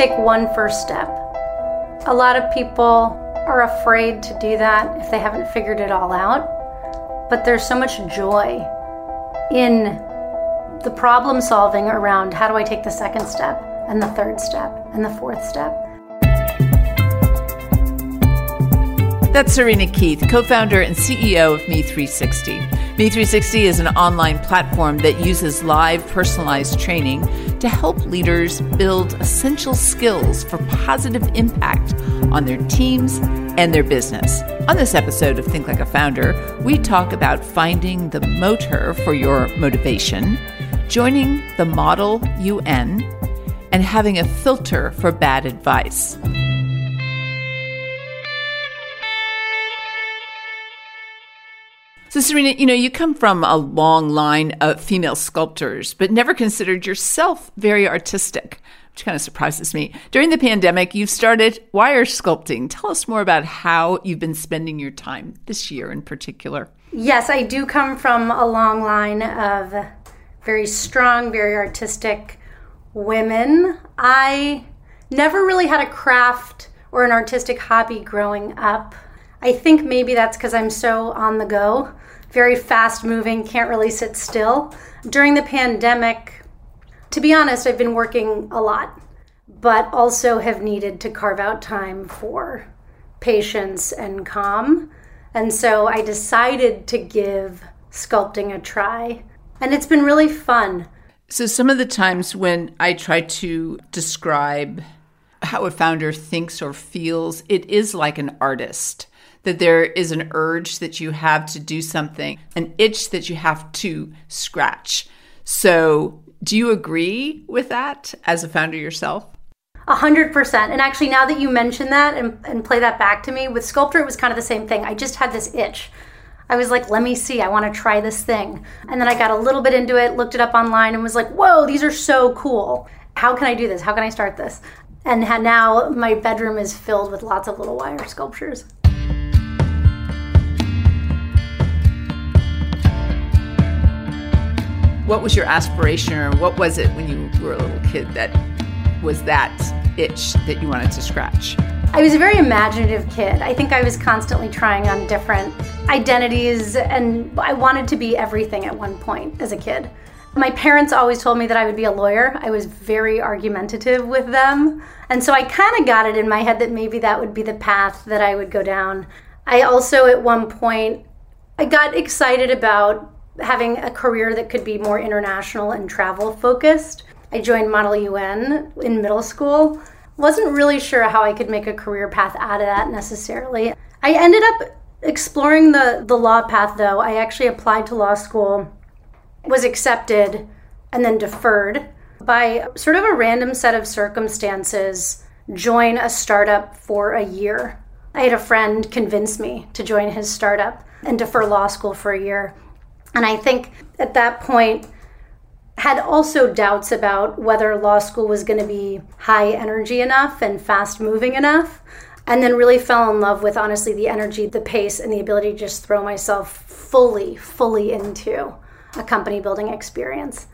take one first step. A lot of people are afraid to do that if they haven't figured it all out. But there's so much joy in the problem solving around how do I take the second step and the third step and the fourth step. That's Serena Keith, co founder and CEO of Me360. Me360 is an online platform that uses live personalized training to help leaders build essential skills for positive impact on their teams and their business. On this episode of Think Like a Founder, we talk about finding the motor for your motivation, joining the Model UN, and having a filter for bad advice. Serena, you know, you come from a long line of female sculptors, but never considered yourself very artistic, which kind of surprises me. During the pandemic, you've started wire sculpting. Tell us more about how you've been spending your time this year in particular. Yes, I do come from a long line of very strong, very artistic women. I never really had a craft or an artistic hobby growing up. I think maybe that's because I'm so on the go, very fast moving, can't really sit still. During the pandemic, to be honest, I've been working a lot, but also have needed to carve out time for patience and calm. And so I decided to give sculpting a try. And it's been really fun. So, some of the times when I try to describe how a founder thinks or feels, it is like an artist that there is an urge that you have to do something, an itch that you have to scratch. So, do you agree with that as a founder yourself? A hundred percent. And actually, now that you mention that and, and play that back to me, with sculptor, it was kind of the same thing. I just had this itch. I was like, let me see, I want to try this thing. And then I got a little bit into it, looked it up online, and was like, whoa, these are so cool. How can I do this? How can I start this? And now my bedroom is filled with lots of little wire sculptures. What was your aspiration or what was it when you were a little kid that was that itch that you wanted to scratch? I was a very imaginative kid. I think I was constantly trying on different identities and I wanted to be everything at one point as a kid. My parents always told me that I would be a lawyer. I was very argumentative with them. And so I kind of got it in my head that maybe that would be the path that I would go down. I also, at one point, I got excited about having a career that could be more international and travel focused. I joined Model UN in middle school. Wasn't really sure how I could make a career path out of that necessarily. I ended up exploring the, the law path though. I actually applied to law school, was accepted, and then deferred by sort of a random set of circumstances. Join a startup for a year. I had a friend convince me to join his startup and defer law school for a year. And I think at that point, had also doubts about whether law school was going to be high energy enough and fast moving enough. And then really fell in love with honestly the energy, the pace, and the ability to just throw myself fully, fully into a company building experience.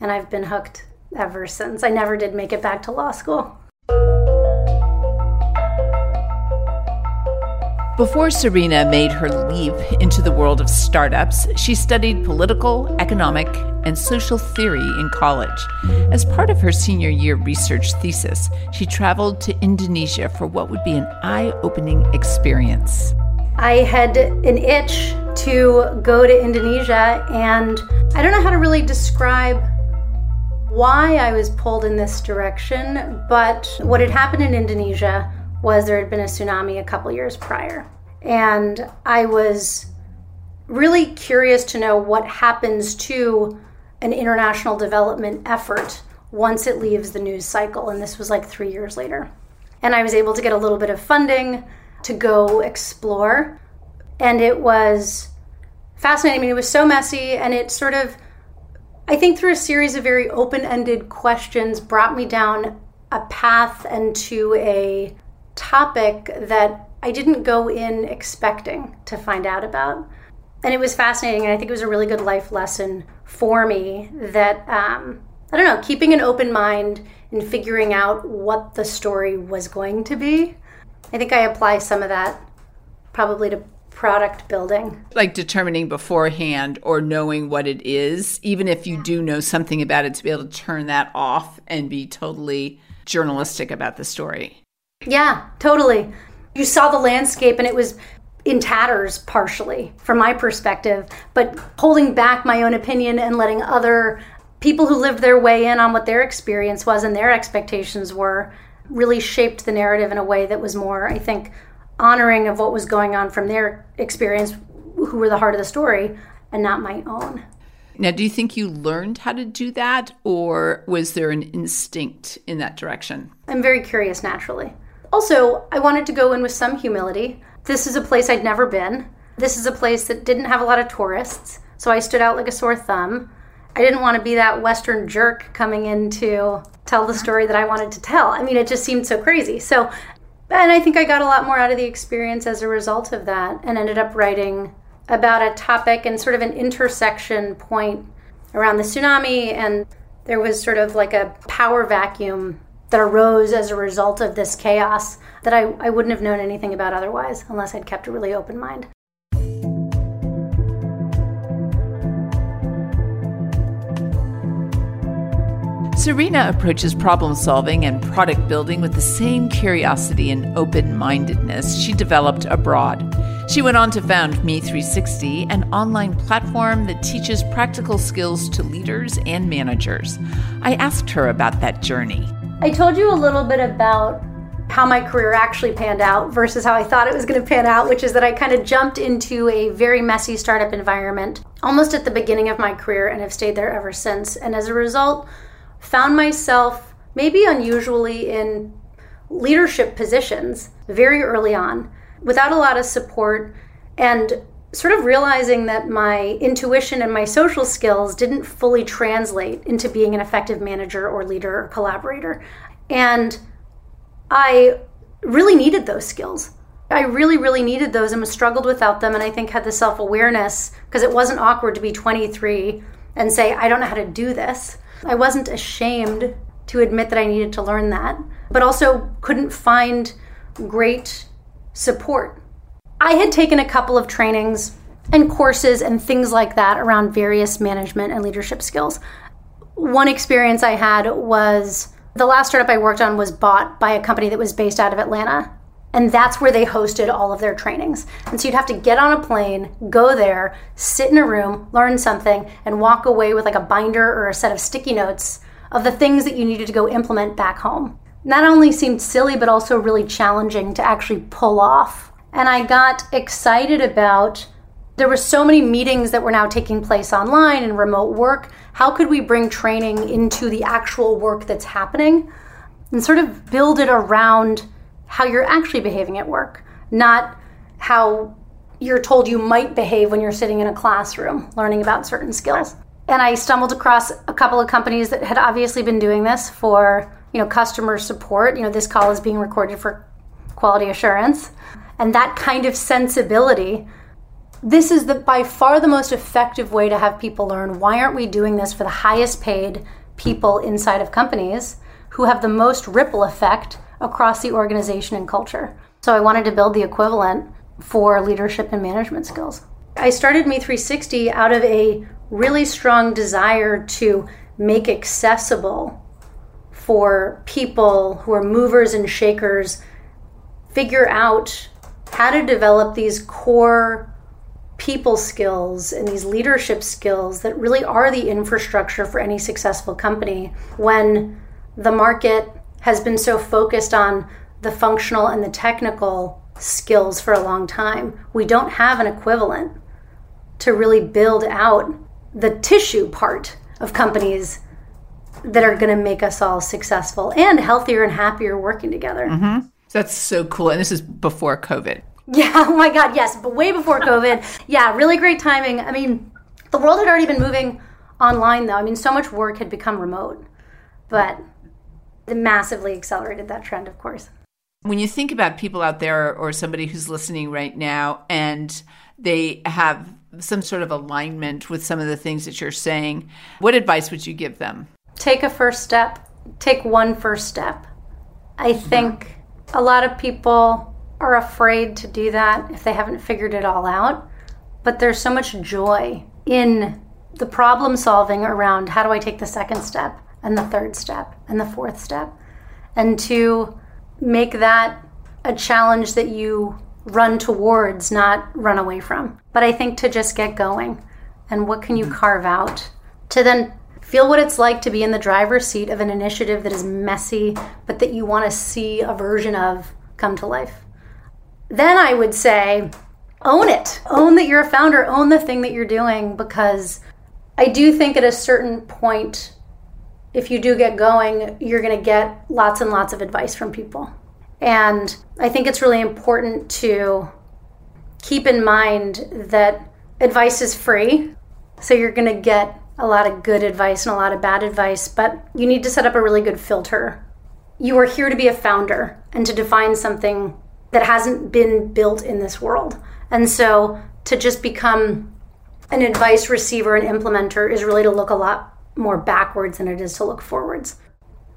And I've been hooked ever since. I never did make it back to law school. Before Serena made her leap into the world of startups, she studied political, economic, and social theory in college. As part of her senior year research thesis, she traveled to Indonesia for what would be an eye opening experience. I had an itch to go to Indonesia, and I don't know how to really describe why I was pulled in this direction, but what had happened in Indonesia was there had been a tsunami a couple years prior. And I was really curious to know what happens to an international development effort once it leaves the news cycle. And this was like three years later. And I was able to get a little bit of funding to go explore. And it was fascinating. I mean, it was so messy and it sort of, I think, through a series of very open ended questions, brought me down a path and to a topic that I didn't go in expecting to find out about. And it was fascinating, and I think it was a really good life lesson for me that um, I don't know, keeping an open mind and figuring out what the story was going to be. I think I apply some of that probably to product building. Like determining beforehand or knowing what it is, even if you do know something about it, to be able to turn that off and be totally journalistic about the story. Yeah, totally. You saw the landscape and it was in tatters partially from my perspective, but holding back my own opinion and letting other people who lived their way in on what their experience was and their expectations were really shaped the narrative in a way that was more, I think, honoring of what was going on from their experience, who were the heart of the story, and not my own. Now, do you think you learned how to do that, or was there an instinct in that direction? I'm very curious naturally. Also, I wanted to go in with some humility. This is a place I'd never been. This is a place that didn't have a lot of tourists, so I stood out like a sore thumb. I didn't want to be that Western jerk coming in to tell the story that I wanted to tell. I mean, it just seemed so crazy. So and I think I got a lot more out of the experience as a result of that and ended up writing about a topic and sort of an intersection point around the tsunami. And there was sort of like a power vacuum that arose as a result of this chaos that I, I wouldn't have known anything about otherwise unless I'd kept a really open mind. Serena approaches problem solving and product building with the same curiosity and open mindedness she developed abroad. She went on to found Me360, an online platform that teaches practical skills to leaders and managers. I asked her about that journey. I told you a little bit about how my career actually panned out versus how I thought it was going to pan out, which is that I kind of jumped into a very messy startup environment almost at the beginning of my career and have stayed there ever since. And as a result, found myself maybe unusually in leadership positions very early on without a lot of support and sort of realizing that my intuition and my social skills didn't fully translate into being an effective manager or leader or collaborator. And I really needed those skills. I really, really needed those and was struggled without them. And I think had the self awareness because it wasn't awkward to be 23 and say, I don't know how to do this. I wasn't ashamed to admit that I needed to learn that, but also couldn't find great support. I had taken a couple of trainings and courses and things like that around various management and leadership skills. One experience I had was the last startup I worked on was bought by a company that was based out of Atlanta. And that's where they hosted all of their trainings. And so you'd have to get on a plane, go there, sit in a room, learn something, and walk away with like a binder or a set of sticky notes of the things that you needed to go implement back home. Not only seemed silly, but also really challenging to actually pull off. And I got excited about there were so many meetings that were now taking place online and remote work. How could we bring training into the actual work that's happening and sort of build it around how you're actually behaving at work, not how you're told you might behave when you're sitting in a classroom learning about certain skills. And I stumbled across a couple of companies that had obviously been doing this for, you know, customer support. You know, this call is being recorded for quality assurance. And that kind of sensibility this is the by far the most effective way to have people learn why aren't we doing this for the highest paid people inside of companies who have the most ripple effect across the organization and culture. So I wanted to build the equivalent for leadership and management skills. I started Me360 out of a really strong desire to make accessible for people who are movers and shakers figure out how to develop these core people skills and these leadership skills that really are the infrastructure for any successful company when the market has been so focused on the functional and the technical skills for a long time. We don't have an equivalent to really build out the tissue part of companies that are going to make us all successful and healthier and happier working together. Mm-hmm. That's so cool. And this is before COVID. Yeah, oh my God, yes, but way before COVID. yeah, really great timing. I mean, the world had already been moving online, though. I mean, so much work had become remote. But it massively accelerated that trend, of course. When you think about people out there or somebody who's listening right now and they have some sort of alignment with some of the things that you're saying, what advice would you give them? take a first step, take one first step. I think a lot of people are afraid to do that if they haven't figured it all out. But there's so much joy in the problem solving around how do I take the second step and the third step and the fourth step. And to make that a challenge that you run towards, not run away from. But I think to just get going and what can you mm-hmm. carve out to then feel what it's like to be in the driver's seat of an initiative that is messy, but that you want to see a version of come to life. Then I would say, own it. Own that you're a founder, own the thing that you're doing because I do think at a certain point, if you do get going, you're going to get lots and lots of advice from people. And I think it's really important to keep in mind that advice is free. So you're going to get a lot of good advice and a lot of bad advice, but you need to set up a really good filter. You are here to be a founder and to define something that hasn't been built in this world. And so to just become an advice receiver and implementer is really to look a lot more backwards than it is to look forwards.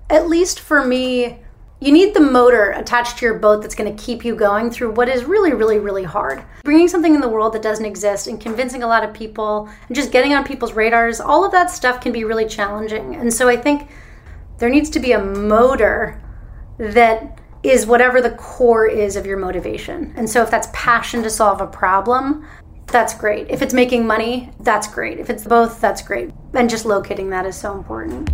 At least for me, you need the motor attached to your boat that's going to keep you going through what is really, really, really hard. Bringing something in the world that doesn't exist and convincing a lot of people and just getting on people's radars, all of that stuff can be really challenging. And so I think there needs to be a motor that is whatever the core is of your motivation. And so if that's passion to solve a problem, that's great. If it's making money, that's great. If it's both, that's great. And just locating that is so important.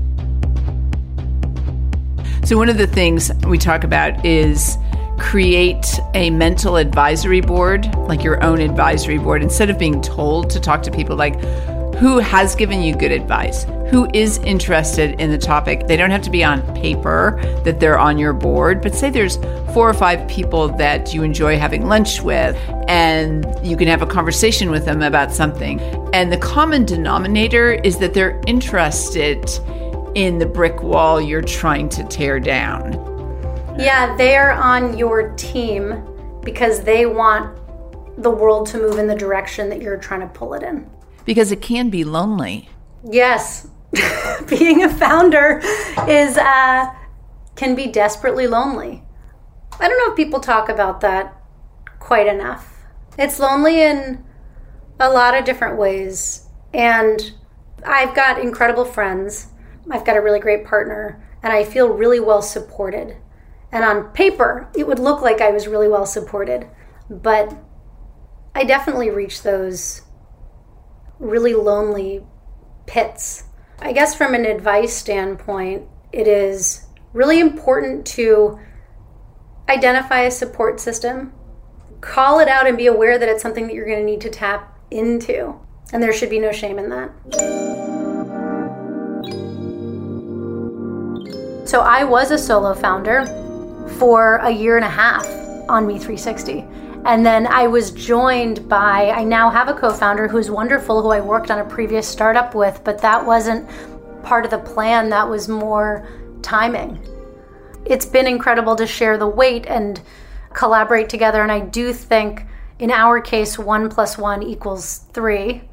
So, one of the things we talk about is create a mental advisory board, like your own advisory board, instead of being told to talk to people like who has given you good advice, who is interested in the topic. They don't have to be on paper that they're on your board, but say there's four or five people that you enjoy having lunch with, and you can have a conversation with them about something. And the common denominator is that they're interested in the brick wall you're trying to tear down. Yeah, they're on your team because they want the world to move in the direction that you're trying to pull it in. Because it can be lonely. Yes. Being a founder is uh, can be desperately lonely. I don't know if people talk about that quite enough. It's lonely in a lot of different ways. And I've got incredible friends I've got a really great partner, and I feel really well supported. And on paper, it would look like I was really well supported, but I definitely reached those really lonely pits. I guess from an advice standpoint, it is really important to identify a support system, call it out, and be aware that it's something that you're going to need to tap into. And there should be no shame in that. So I was a solo founder for a year and a half on Me 360. And then I was joined by, I now have a co founder who's wonderful, who I worked on a previous startup with, but that wasn't part of the plan. That was more timing. It's been incredible to share the weight and collaborate together. And I do think in our case, one plus one equals three.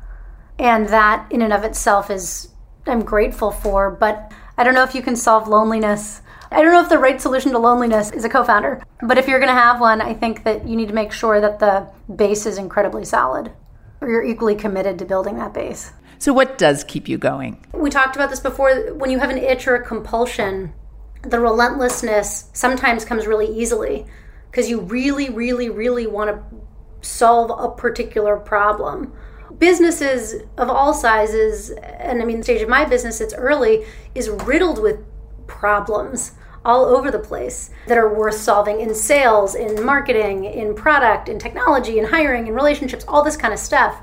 And that in and of itself is, I'm grateful for. But I don't know if you can solve loneliness. I don't know if the right solution to loneliness is a co founder, but if you're going to have one, I think that you need to make sure that the base is incredibly solid or you're equally committed to building that base. So, what does keep you going? We talked about this before. When you have an itch or a compulsion, the relentlessness sometimes comes really easily because you really, really, really want to solve a particular problem businesses of all sizes, and I mean, the stage of my business, it's early, is riddled with problems all over the place that are worth solving in sales, in marketing, in product, in technology, in hiring, in relationships, all this kind of stuff.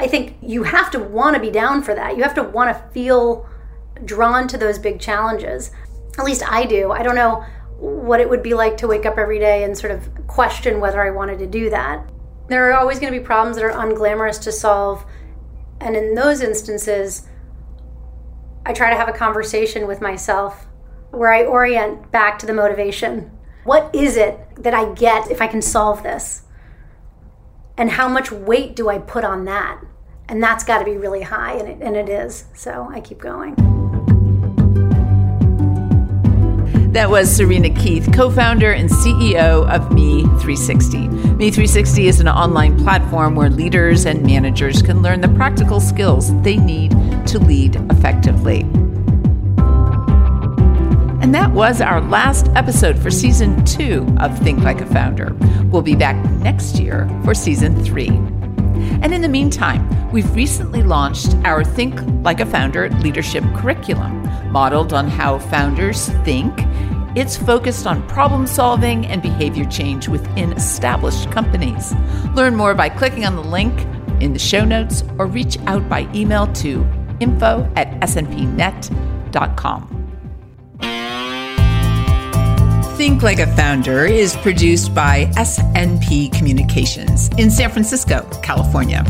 I think you have to want to be down for that. You have to want to feel drawn to those big challenges. At least I do. I don't know what it would be like to wake up every day and sort of question whether I wanted to do that. There are always going to be problems that are unglamorous to solve. And in those instances, I try to have a conversation with myself where I orient back to the motivation. What is it that I get if I can solve this? And how much weight do I put on that? And that's got to be really high, and it, and it is. So I keep going. That was Serena Keith, co founder and CEO of Me360. Me360 is an online platform where leaders and managers can learn the practical skills they need to lead effectively. And that was our last episode for season two of Think Like a Founder. We'll be back next year for season three. And in the meantime, we've recently launched our Think Like a Founder leadership curriculum, modeled on how founders think. It's focused on problem solving and behavior change within established companies. Learn more by clicking on the link in the show notes or reach out by email to info at snpnet.com. Think Like a Founder is produced by SNP Communications in San Francisco, California.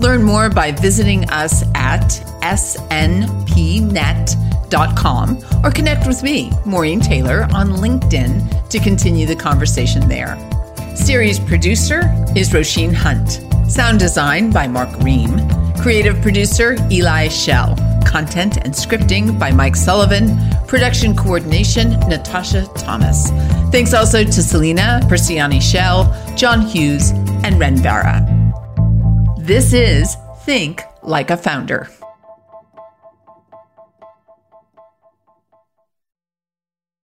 Learn more by visiting us at snpnet.com or connect with me, Maureen Taylor, on LinkedIn to continue the conversation there. Series producer is Roisin Hunt. Sound design by Mark Ream. Creative producer Eli Shell. Content and scripting by Mike Sullivan. Production coordination Natasha Thomas. Thanks also to Selena Persiani Shell, John Hughes, and Ren Vara. This is Think Like a Founder.